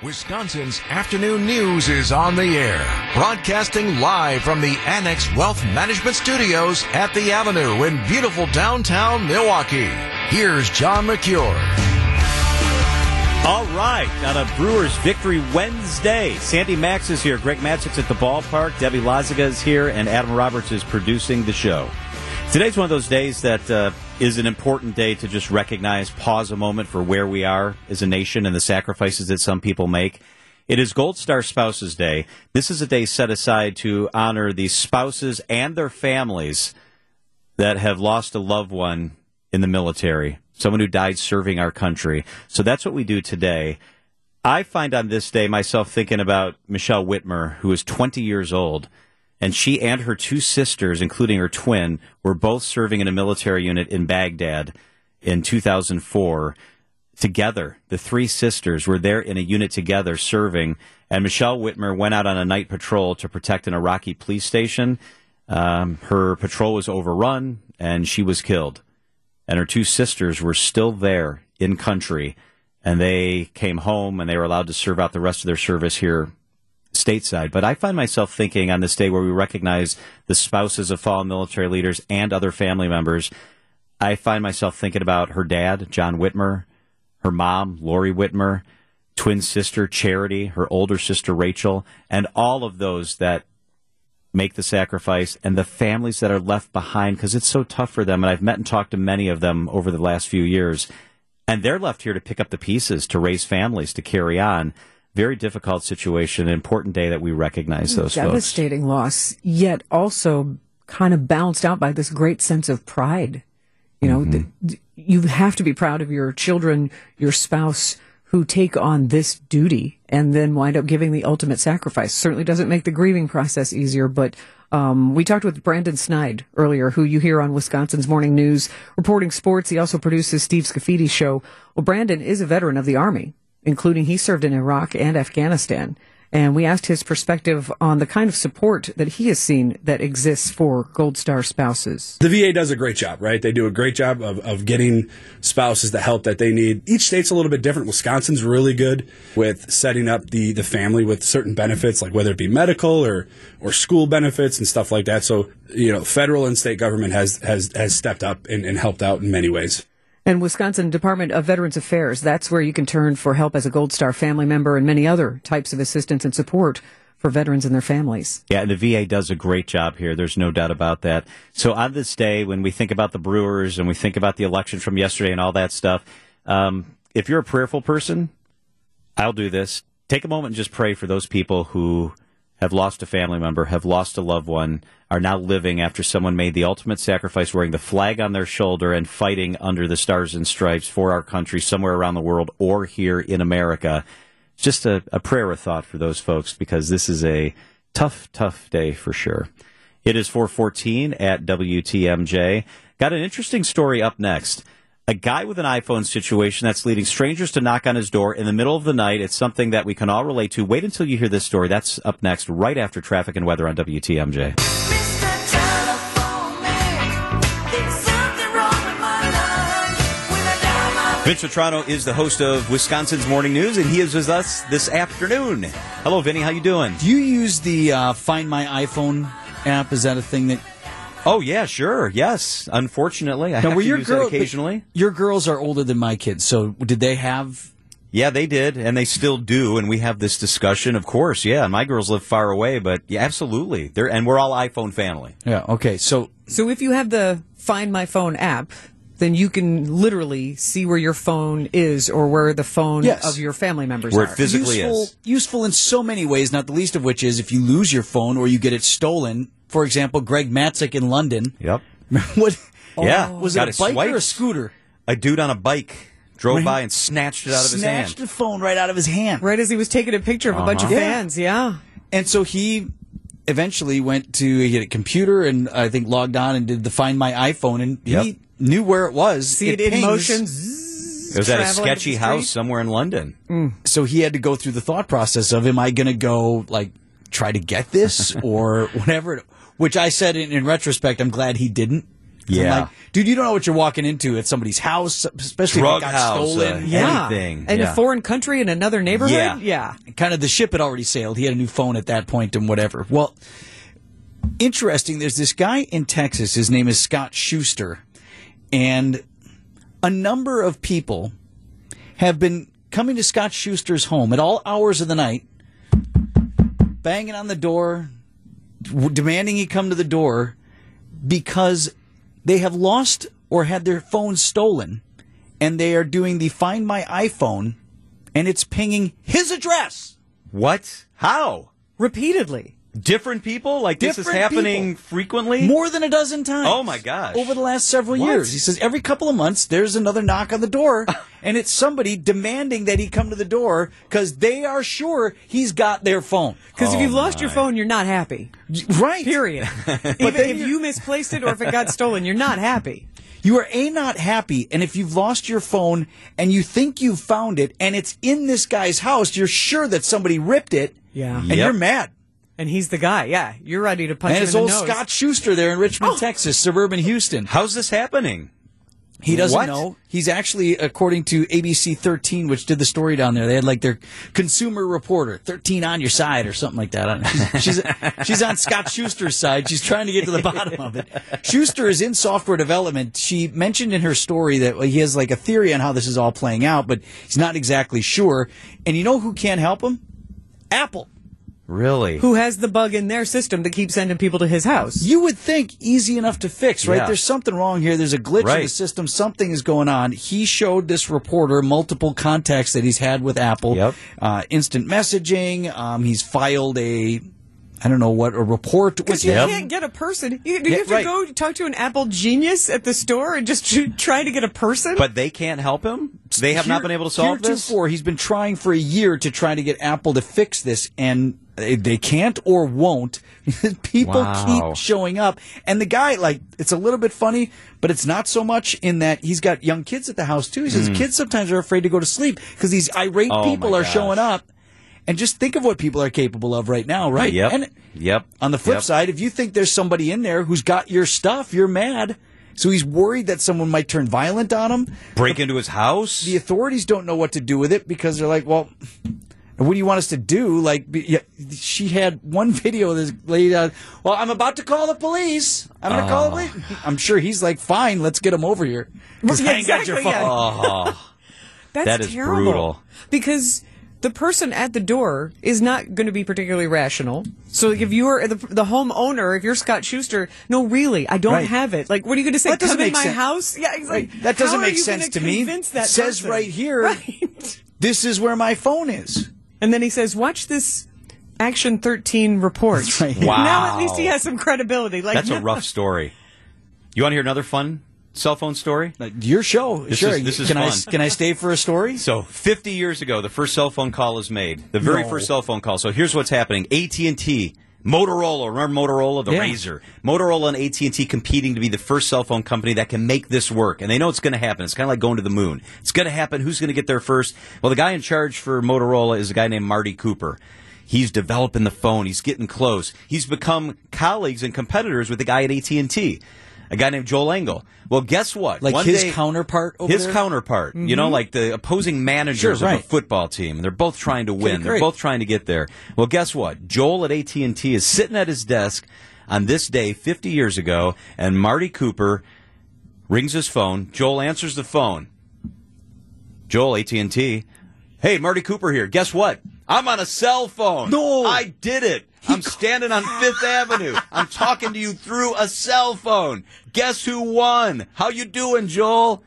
Wisconsin's afternoon news is on the air, broadcasting live from the Annex Wealth Management Studios at the Avenue in beautiful downtown Milwaukee. Here's John Mercure. All right, on a Brewers Victory Wednesday, Sandy Maxx is here. Greg Matzek's at the ballpark. Debbie Lazaga is here, and Adam Roberts is producing the show. Today's one of those days that uh, is an important day to just recognize, pause a moment for where we are as a nation and the sacrifices that some people make. It is Gold Star Spouses Day. This is a day set aside to honor the spouses and their families that have lost a loved one in the military, someone who died serving our country. So that's what we do today. I find on this day myself thinking about Michelle Witmer, who is 20 years old and she and her two sisters, including her twin, were both serving in a military unit in Baghdad in 2004. Together, the three sisters were there in a unit together serving, and Michelle Witmer went out on a night patrol to protect an Iraqi police station. Um, her patrol was overrun, and she was killed. And her two sisters were still there in country, and they came home and they were allowed to serve out the rest of their service here stateside. But I find myself thinking on this day where we recognize the spouses of fallen military leaders and other family members, I find myself thinking about her dad, John Witmer, her mom, Lori Witmer, twin sister Charity, her older sister Rachel, and all of those that make the sacrifice and the families that are left behind because it's so tough for them. And I've met and talked to many of them over the last few years. And they're left here to pick up the pieces, to raise families, to carry on very difficult situation, an important day that we recognize those devastating folks. loss, yet also kind of balanced out by this great sense of pride. You know, mm-hmm. you have to be proud of your children, your spouse who take on this duty and then wind up giving the ultimate sacrifice. Certainly doesn't make the grieving process easier, but um, we talked with Brandon Snide earlier, who you hear on Wisconsin's Morning News reporting sports. He also produces Steve Scafidi show. Well, Brandon is a veteran of the Army including he served in Iraq and Afghanistan. And we asked his perspective on the kind of support that he has seen that exists for Gold Star spouses. The VA does a great job, right? They do a great job of, of getting spouses the help that they need. Each state's a little bit different. Wisconsin's really good with setting up the, the family with certain benefits, like whether it be medical or, or school benefits and stuff like that. So, you know, federal and state government has, has, has stepped up and, and helped out in many ways. And Wisconsin Department of Veterans Affairs, that's where you can turn for help as a Gold Star family member and many other types of assistance and support for veterans and their families. Yeah, and the VA does a great job here. There's no doubt about that. So on this day, when we think about the Brewers and we think about the election from yesterday and all that stuff, um, if you're a prayerful person, I'll do this. Take a moment and just pray for those people who have lost a family member, have lost a loved one, are now living after someone made the ultimate sacrifice wearing the flag on their shoulder and fighting under the stars and stripes for our country somewhere around the world or here in America. Just a, a prayer of thought for those folks because this is a tough, tough day for sure. It is 414 at WTMJ. Got an interesting story up next a guy with an iPhone situation that's leading strangers to knock on his door in the middle of the night. It's something that we can all relate to. Wait until you hear this story. That's up next, right after traffic and weather on WTMJ. Vince Vitrano is the host of Wisconsin's Morning News, and he is with us this afternoon. Hello, Vinny. How you doing? Do you use the uh, Find My iPhone app? Is that a thing that Oh yeah, sure. Yes. Unfortunately, I now, have to your use girl, occasionally. Your girls are older than my kids, so did they have? Yeah, they did, and they still do. And we have this discussion, of course. Yeah, my girls live far away, but yeah, absolutely. They're and we're all iPhone family. Yeah. Okay. So so if you have the Find My Phone app, then you can literally see where your phone is or where the phone yes. of your family members where are. it physically useful, is. Useful in so many ways, not the least of which is if you lose your phone or you get it stolen. For example, Greg Matzek in London. Yep. what? Yeah. Was it a bike swiped. or a scooter? A dude on a bike drove by and snatched it out of his hand. Snatched the phone right out of his hand. Right as he was taking a picture of uh-huh. a bunch of uh-huh. fans. Yeah. And so he eventually went to he had a computer and I think logged on and did the Find My iPhone and yep. he knew where it was. See it, it in motion. It was at a sketchy house somewhere in London. Mm. So he had to go through the thought process of, am I going to go like try to get this or whatever? Which I said in, in retrospect, I'm glad he didn't 'Cause I'm Yeah. like, dude, you don't know what you're walking into at somebody's house, especially Drug if it got house, stolen. uh, Yeah. Anything, In yeah. a foreign country in another neighborhood? Yeah. kind of the ship had already sailed. He had a new phone at that point and whatever. Well, interesting. There's this guy in Texas. His name is Scott Schuster, and a number of people have been coming to Scott Schuster's home at all hours of the night, banging on the door, demanding he come to the door because they have lost or had their phone stolen, and they are doing the Find My iPhone, and it's pinging his address. What? How? Repeatedly. Different people? Like this is happening people. frequently? More than a dozen times. Oh, my gosh. Over the last several What? years. He says every couple of months there's another knock on the door and it's somebody demanding that he come to the door because they are sure he's got their phone. Because if Oh, you've lost your phone, you're not happy. Right. Period. Even if you're- you misplaced it or if it got stolen, you're not happy. You are A, not happy, and if you've lost your phone and you think you've found it and it's in this guy's house, you're sure that somebody ripped it. Yeah. And Yep. you're mad. And he's the guy. Yeah. You're ready to punch And him it's in old nose. Scott Schuster there in Richmond, Oh. Texas, suburban Houston. How's this happening? He doesn't What? know. He's actually, according to ABC 13, which did the story down there, they had like their consumer reporter, 13 on your side or something like that. I don't know. She's, she's, she's on Scott Schuster's side. She's trying to get to the bottom of it. Schuster is in software development. She mentioned in her story that he has like a theory on how this is all playing out, but he's not exactly sure. And you know who can't help him? Apple. Really? Who has the bug in their system that keeps sending people to his house? You would think easy enough to fix, right? Yeah. There's something wrong here. There's a glitch in the system. Something is going on. He showed this reporter multiple contacts that he's had with Apple. Yep. Uh, instant messaging. Um, he's filed a, I don't know what, a report Because you them. can't get a person. You, do you Yeah, have to right. go talk to an Apple genius at the store and just try to get a person? But they can't help him? They have not been able to solve this? heretofore, He's been trying for a year to try to get Apple to fix this, and they, they can't or won't. People Wow. keep showing up, and the guy, like, it's a little bit funny, but it's not so much in that he's got young kids at the house too. He says hmm. kids sometimes are afraid to go to sleep because these irate. Oh, people are gosh. showing up. And just think of what people are capable of right now, right? Yep. And Yep. on the flip Yep. side, if you think there's somebody in there who's got your stuff, you're mad. So he's worried that someone might turn violent on him. Break into his house? The authorities don't know what to do with it because they're like, well, what do you want us to do? Like, be- yeah, she had one video of this lady, uh, well, I'm about to call the police. I'm going to call the police. I'm sure he's like, fine, let's get him over here. 'Cause Yeah, I ain't got your exactly, phone. yeah. Oh, That's That is terrible. brutal. Because the person at the door is not going to be particularly rational. So like, if you're the, the homeowner, if you're Scott Schuster, no, really, I don't Right. have it. Like, what are you going to say? That doesn't Come in make my sense. house? Yeah, it's Right. That doesn't make sense gonna me. That It says person? right here, Right. this is where my phone is. And then he says, "Watch this." Action 13 report. That's right. Wow. Now at least he has some credibility. Like that's a rough story. You want to hear another fun cell phone story? Uh, Your show. This sure. is- this is can I fun. can I stay for a story? So, 50 years ago, the first cell phone call is made. The very No. first cell phone call. So, here's what's happening. AT&T, Motorola, remember Motorola, the Yeah. Razr. Motorola and AT&T competing to be the first cell phone company that can make this work. And they know it's going to happen. It's kind of like going to the moon. It's going to happen. Who's going to get there first? Well, the guy in charge for Motorola is a guy named Marty Cooper. He's developing the phone. He's getting close. He's become colleagues and competitors with the guy at AT&T. A guy named Joel Engel. Well, guess what? Like One his day- counterpart over his there? counterpart. You know, mm-hmm. like the opposing managers Sure, of a football team. And they're both trying to win. They're both trying to get there. Well, guess what? Joel at AT and T is sitting at his desk on this day 50 years ago, and Marty Cooper rings his phone. Joel answers the phone. Joel AT and T. Hey, Marty Cooper here. Guess what? I'm on a cell phone. No. I did it. I'm standing on Fifth Avenue. I'm talking to you through a cell phone. Guess who won? How you doing, Joel?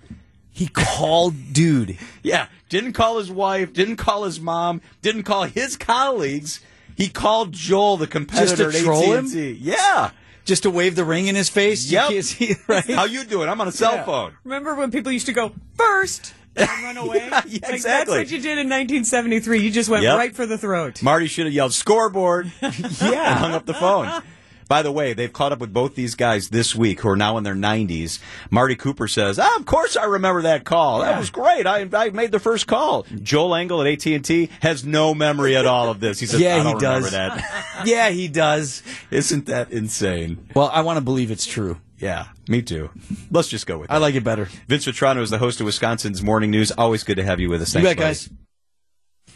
He called dude. Yeah, didn't call his wife, didn't call his mom, didn't call his colleagues. He called Joel, the competitor Just to at troll him? AT&T. Yeah. Just to wave the ring in his face. Yep. You see right? How you doing? I'm on a cell Yeah. phone. Remember when people used to go first and run away? Yeah, yeah, Like, That's what you did in 1973. You just went Yep. right for the throat. Marty should have yelled scoreboard. yeah, and hung up the phone. By the way, they've caught up with both these guys this week who are now in their 90s. Marty Cooper says, ah, "Of course I remember that call. That was great. I, I made the first call." Joel Engel at AT&T has no memory at all of this. He says, Yeah, "I he don't remember does. that." yeah, he does. Isn't that insane? Well, I want to believe it's true. Yeah, me too. Let's just go with I like it better. Vince Vitrano is the host of Wisconsin's Morning News. Always good to have you with us. You Thanks, bet, buddy. guys.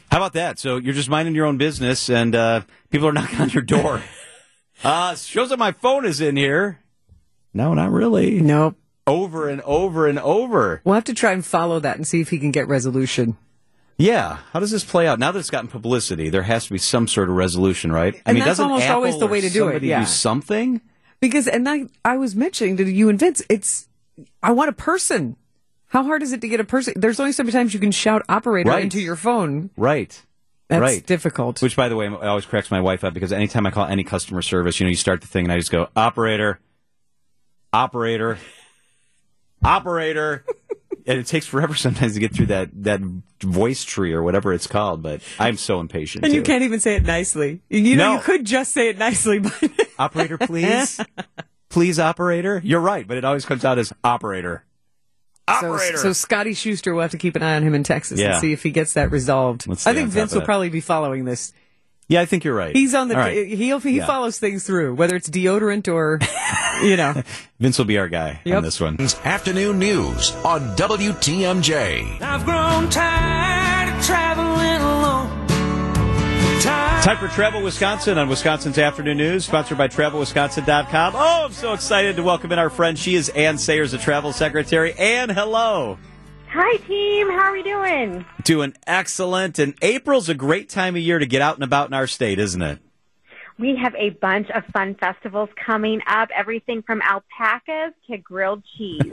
How about that? So you're just minding your own business, and uh, people are knocking on your door. uh, shows that my phone is in here. No, not really. Nope. Over and over and over. We'll have to try and follow that and see if he can get resolution. Yeah. How does this play out? Now that it's gotten publicity, there has to be some sort of resolution, right? And that's doesn't almost always the way to do it, somebody yeah. Do something. Because, and I, I was mentioning to you and Vince, it's, I want a person. How hard is it to get a person? There's only so many times you can shout operator Right. into your phone. Right. That's right. difficult. Which, by the way, always cracks my wife up because anytime I call any customer service, you know, you start the thing and I just go, operator, operator, operator. and it takes forever sometimes to get through that, that voice tree or whatever it's called, but I'm so impatient. and you can't even say it nicely. You know, No. you could just say it nicely, but Operator, please. please, operator. You're right, but it always comes out as operator. so, Operator. so Scotty Schuster will have to keep an eye on him in Texas Yeah. and see if he gets that resolved. I think Vince will probably be following this. Yeah, I think you're right. He's on the All right. he'll he Yeah. follows things through, whether it's deodorant or you know. Vince will be our guy on this one. Afternoon news on WTMJ. I've grown tired of traveling alone. Tired Time for Travel Wisconsin on Wisconsin's Afternoon News, sponsored by TravelWisconsin.com. Oh, I'm so excited to welcome in our friend. She is Anne Sayers, the travel secretary. Anne, hello. Hi, team. How are we doing? Doing excellent. And April's a great time of year to get out and about in our state, isn't it? We have a bunch of fun festivals coming up. Everything from alpacas to grilled cheese.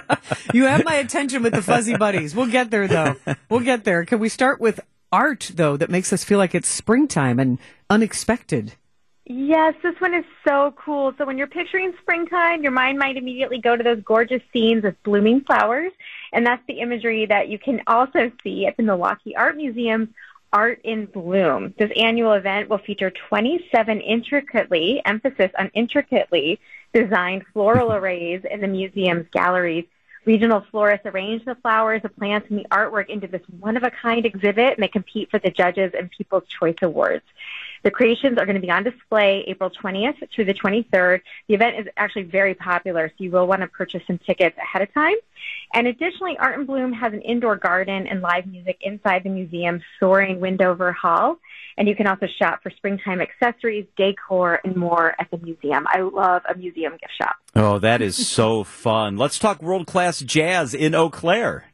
You have my attention with the fuzzy buddies. We'll get there though. We'll get there. Can we start with art though that makes us feel like it's springtime and unexpected? yes, this one is so cool. So when you're picturing springtime, your mind might immediately go to those gorgeous scenes of blooming flowers. And that's the imagery that you can also see at the Milwaukee Art Museum's Art in Bloom. This annual event will feature 27 intricately, emphasis on intricately, designed floral arrays in the museum's galleries. Regional florists arrange the flowers, the plants, and the artwork into this one-of-a-kind exhibit, and they compete for the judges and People's Choice Awards. The creations are going to be on display April 20th through the 23rd. The event is actually very popular, so you will want to purchase some tickets ahead of time. And additionally, Art in Bloom has an indoor garden and live music inside the museum soaring Windhover Hall. And you can also shop for springtime accessories, decor, and more at the museum. I love a museum gift shop. Oh, that is so fun. Let's talk world class jazz in Eau Claire.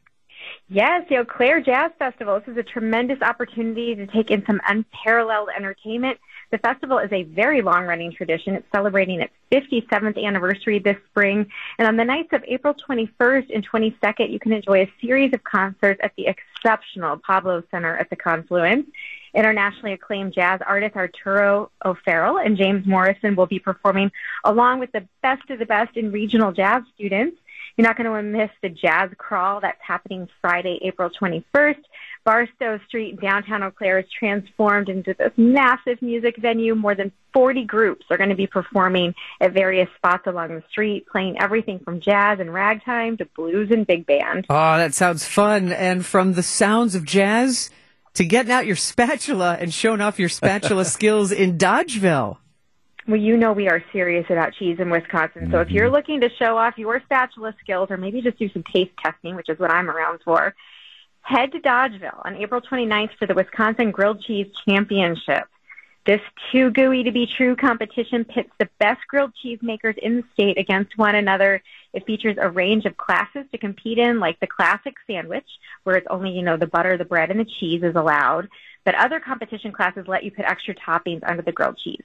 Yes, the Eau Claire Jazz Festival. This is a tremendous opportunity to take in some unparalleled entertainment. The festival is a very long running tradition. It's celebrating its 57th anniversary this spring. And on the nights of April 21st and 22nd, you can enjoy a series of concerts at the exceptional Pablo Center at the Confluence. Internationally acclaimed jazz artist Arturo O'Farrill and James Morrison will be performing along with the best of the best in regional jazz students. You're not going to miss the Jazz Crawl that's happening Friday, April 21st. Barstow Street, downtown Eau Claire, is transformed into this massive music venue. More than 40 groups are going to be performing at various spots along the street, playing everything from jazz and ragtime to blues and big band. Oh, ah, that sounds fun. And from the sounds of jazz to getting out your spatula and showing off your spatula skills in Dodgeville. Well, you know we are serious about cheese in Wisconsin. So if you're mm-hmm. looking to show off your spatula skills or maybe just do some taste testing, which is what I'm around for, head to Dodgeville on April 29th for the Wisconsin Grilled Cheese Championship. This too gooey to be true competition pits the best grilled cheese makers in the state against one another. It features a range of classes to compete in, like the classic sandwich, where it's only, you know, the butter, the bread, and the cheese is allowed. But other competition classes let you put extra toppings under the grilled cheese.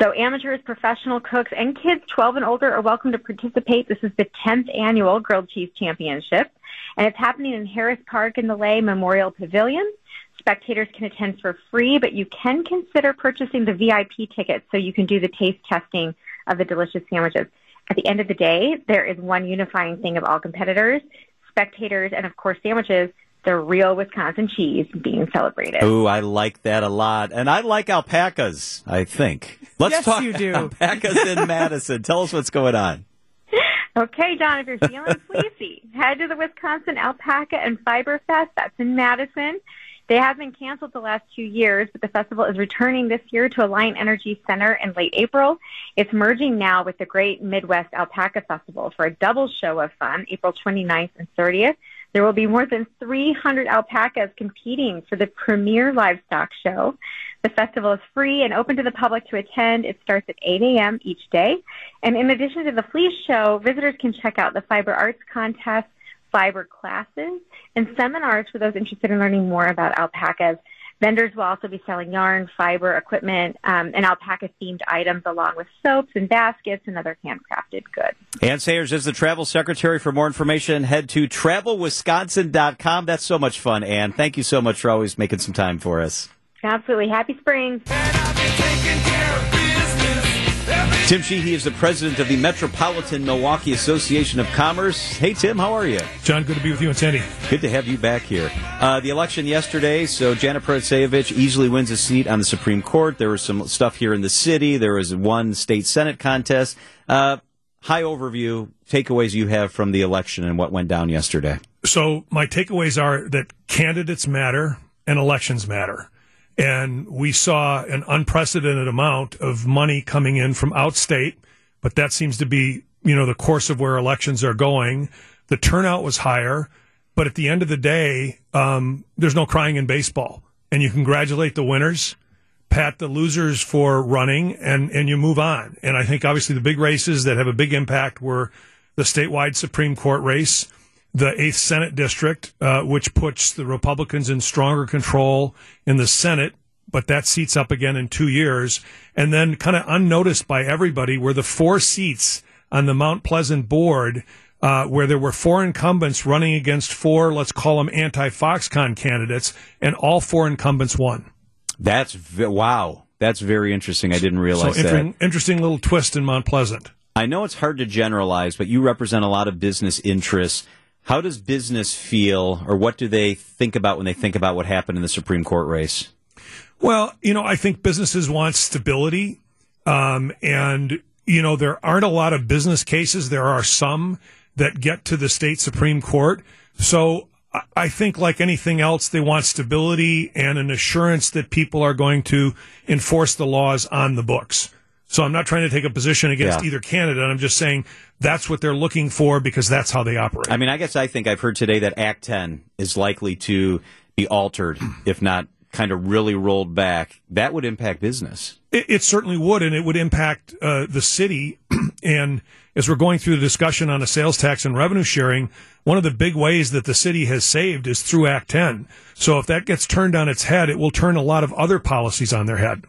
So amateurs, professional cooks, and kids 12 and older are welcome to participate. This is the 10th annual Grilled Cheese Championship, and it's happening in Harris Park in the Lay Memorial Pavilion. Spectators can attend for free, but you can consider purchasing the VIP tickets so you can do the taste testing of the delicious sandwiches. At the end of the day, there is one unifying thing of all competitors, spectators, and of course sandwiches, the real Wisconsin cheese being celebrated. Ooh, I like that a lot. And I like alpacas, I think. Let's Yes, talk you do. alpacas in Madison. Tell us what's going on. Okay, John, if you're feeling fleecy, head to the Wisconsin Alpaca and Fiber Fest. That's in Madison. They have been canceled the last two years, but the festival is returning this year to Alliant Energy Center in late April. It's merging now with the Great Midwest Alpaca Festival for a double show of fun, April 29th and 30th. There will be more than 300 alpacas competing for the premier livestock show. The festival is free and open to the public to attend. It starts at 8 a.m. each day. And in addition to the fleece show, visitors can check out the fiber arts contest, fiber classes, and seminars for those interested in learning more about alpacas. Vendors will also be selling yarn, fiber, equipment, um, and alpaca themed items along with soaps and baskets and other handcrafted goods. Anne Sayers is the travel secretary. For more information, head to travelwisconsin.com. That's so much fun, Anne. Thank you so much for always making some time for us. Absolutely. Happy Springs. Tim Sheehy is the president of the Metropolitan Milwaukee Association of Commerce. Hey, Tim, how are you? John, good to be with you and Sandy. Good to have you back here. Uh, the election yesterday, so Janet Protasiewicz easily wins a seat on the Supreme Court. There was some stuff here in the city. There was one state Senate contest. Uh, high overview, takeaways you have from the election and what went down yesterday. So, my takeaways are that candidates matter and elections matter. And we saw an unprecedented amount of money coming in from outstate, but that seems to be, you know, the course of where elections are going. The turnout was higher, but at the end of the day, um, there's no crying in baseball. And you congratulate the winners, pat the losers for running, and, and you move on. And I think obviously the big races that have a big impact were the statewide Supreme Court race, the 8th Senate District, uh, which puts the Republicans in stronger control in the Senate, but that seats up again in two years. And then, kind of unnoticed by everybody, were the four seats on the Mount Pleasant board. Uh, where there were four incumbents running against four, let's call them anti-Foxconn candidates, and all four incumbents won. That's v- wow. That's very interesting. I didn't realize so, that. interesting, interesting little twist in Mount Pleasant. I know it's hard to generalize, but you represent a lot of business interests. How does business feel, or what do they think about when they think about what happened in the Supreme Court race? Well, you know, I think businesses want stability. Um, and, you know, there aren't a lot of business cases. There are some that get to the state Supreme Court. So I- think, like anything else, they want stability and an assurance that people are going to enforce the laws on the books. So I'm not trying to take a position against Yeah. either candidate. I'm just saying that's what they're looking for because that's how they operate. I mean, I guess I think I've heard today that Act 10 is likely to be altered, if not kind of really rolled back. That would impact business. It, it certainly would, and it would impact uh, the city. and as we're going through the discussion on a sales tax and revenue sharing, one of the big ways that the city has saved is through Act 10. So if that gets turned on its head, it will turn a lot of other policies on their head.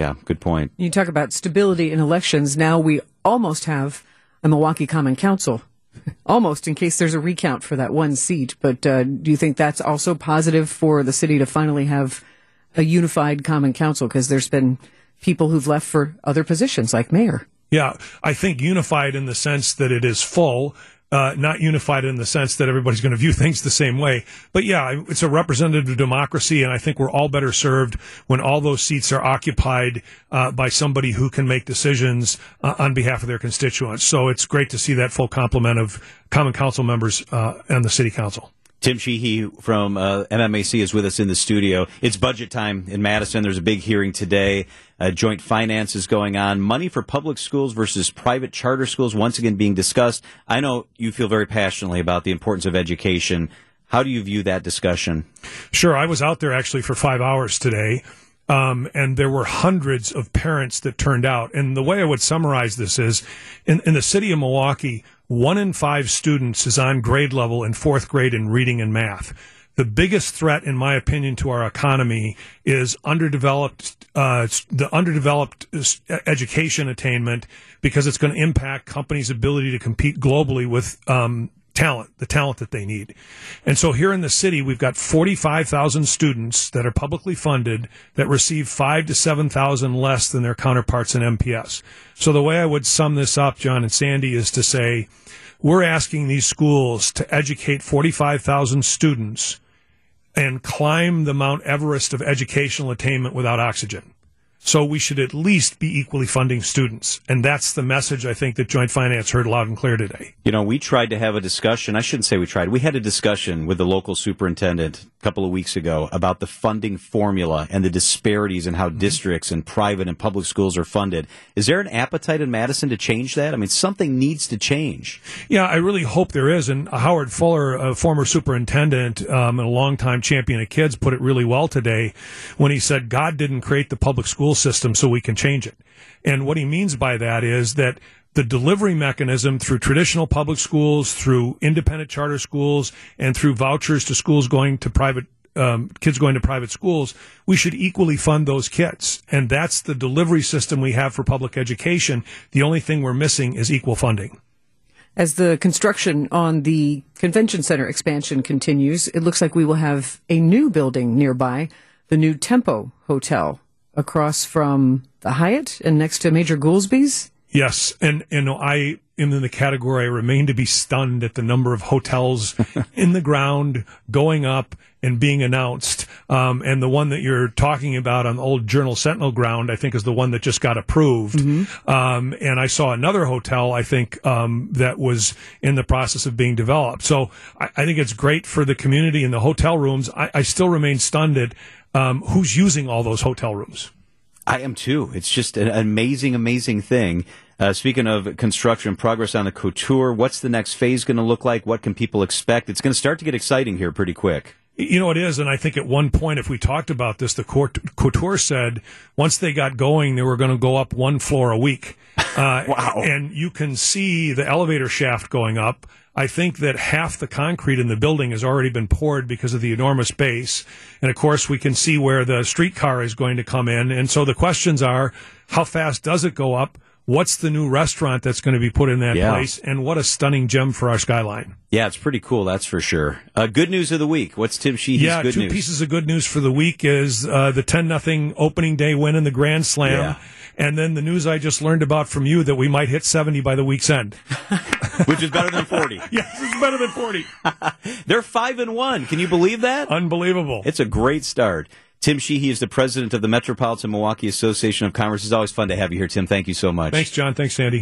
Yeah, good point. You talk about stability in elections. Now we almost have a Milwaukee Common Council. Almost, in case there's a recount for that one seat. But uh, do you think that's also positive for the city to finally have a unified Common Council? Because there's been people who've left for other positions, like mayor. Yeah, I think unified in the sense that it is full, uh, not unified in the sense that everybody's going to view things the same way. But yeah, it's a representative democracy, and I think we're all better served when all those seats are occupied uh, by somebody who can make decisions uh, on behalf of their constituents. So it's great to see that full complement of common council members uh, and the city council. Tim Sheehy from uh, MMAC is with us in the studio. It's budget time in Madison. There's a big hearing today. Uh, joint finance is going on. Money for public schools versus private charter schools once again being discussed. I know you feel very passionately about the importance of education. How do you view that discussion? Sure, I was out there actually for five hours today. Um, and there were hundreds of parents that turned out. And the way I would summarize this is in, in the city of Milwaukee, one in five students is on grade level in fourth grade in reading and math. The biggest threat, in my opinion, to our economy is underdeveloped, uh, the underdeveloped uh, education attainment because it's going to impact companies' ability to compete globally with um, talent, the talent that they need. And so here in the city, we've got 45,000 students that are publicly funded that receive five to 7,000 less than their counterparts in MPS. So the way I would sum this up, John and Sandy, is to say, we're asking these schools to educate 45,000 students and climb the Mount Everest of educational attainment without oxygen. So we should at least be equally funding students. And that's the message I think that Joint Finance heard loud and clear today. You know, we tried to have a discussion. I shouldn't say we tried. We had a discussion with the local superintendent a couple of weeks ago about the funding formula and the disparities in how districts and private and public schools are funded. Is there an appetite in Madison to change that? I mean, something needs to change. Yeah, I really hope there is. And Howard Fuller, a former superintendent um, and a longtime champion of kids, put it really well today when he said, God didn't create the public school system so we can change it. And what he means by that is that the delivery mechanism through traditional public schools, through independent charter schools, and through vouchers to schools going to private um, kids going to private schools, we should equally fund those kids. And that's the delivery system we have for public education. The only thing we're missing is equal funding. As the construction on the convention center expansion continues, it looks like we will have a new building nearby, the new Tempo Hotel, across from the Hyatt and next to Major Goolsby's. Yes, and and I in the category. I remain to be stunned at the number of hotels in the ground going up and being announced. Um, and the one that you're talking about on the old Journal Sentinel ground, I think, is the one that just got approved. Um, and I saw another hotel, I think, um, that was in the process of being developed. So I, I think it's great for the community and the hotel rooms. I, I still remain stunned at um, who's using all those hotel rooms. I am too. It's just an amazing, amazing thing. Uh, speaking of construction progress on the couture, what's the next phase going to look like? What can people expect? It's going to start to get exciting here pretty quick. You know, it is. And I think at one point, if we talked about this, the court, couture said once they got going, they were going to go up one floor a week. Uh, Wow. And you can see the elevator shaft going up. I think that half the concrete in the building has already been poured because of the enormous base. And of course, we can see where the streetcar is going to come in. And so the questions are how fast does it go up? What's the new restaurant that's going to be put in that Yeah. place? And what a stunning gem for our skyline. Yeah, it's pretty cool, that's for sure. Uh, good news of the week. What's Tim Sheehy's yeah, good two news? pieces of good news for the week is uh, the ten nothing opening day win in the Grand Slam, Yeah. and then the news I just learned about from you that we might hit seventy by the week's end. which is better than 40. yes, it's better than forty. They're 5 and 1. Can you believe that? Unbelievable. It's a great start. Tim Sheehy is the president of the Metropolitan Milwaukee Association of Commerce. It's always fun to have you here, Tim. Thank you so much. Thanks, John. Thanks, Sandy.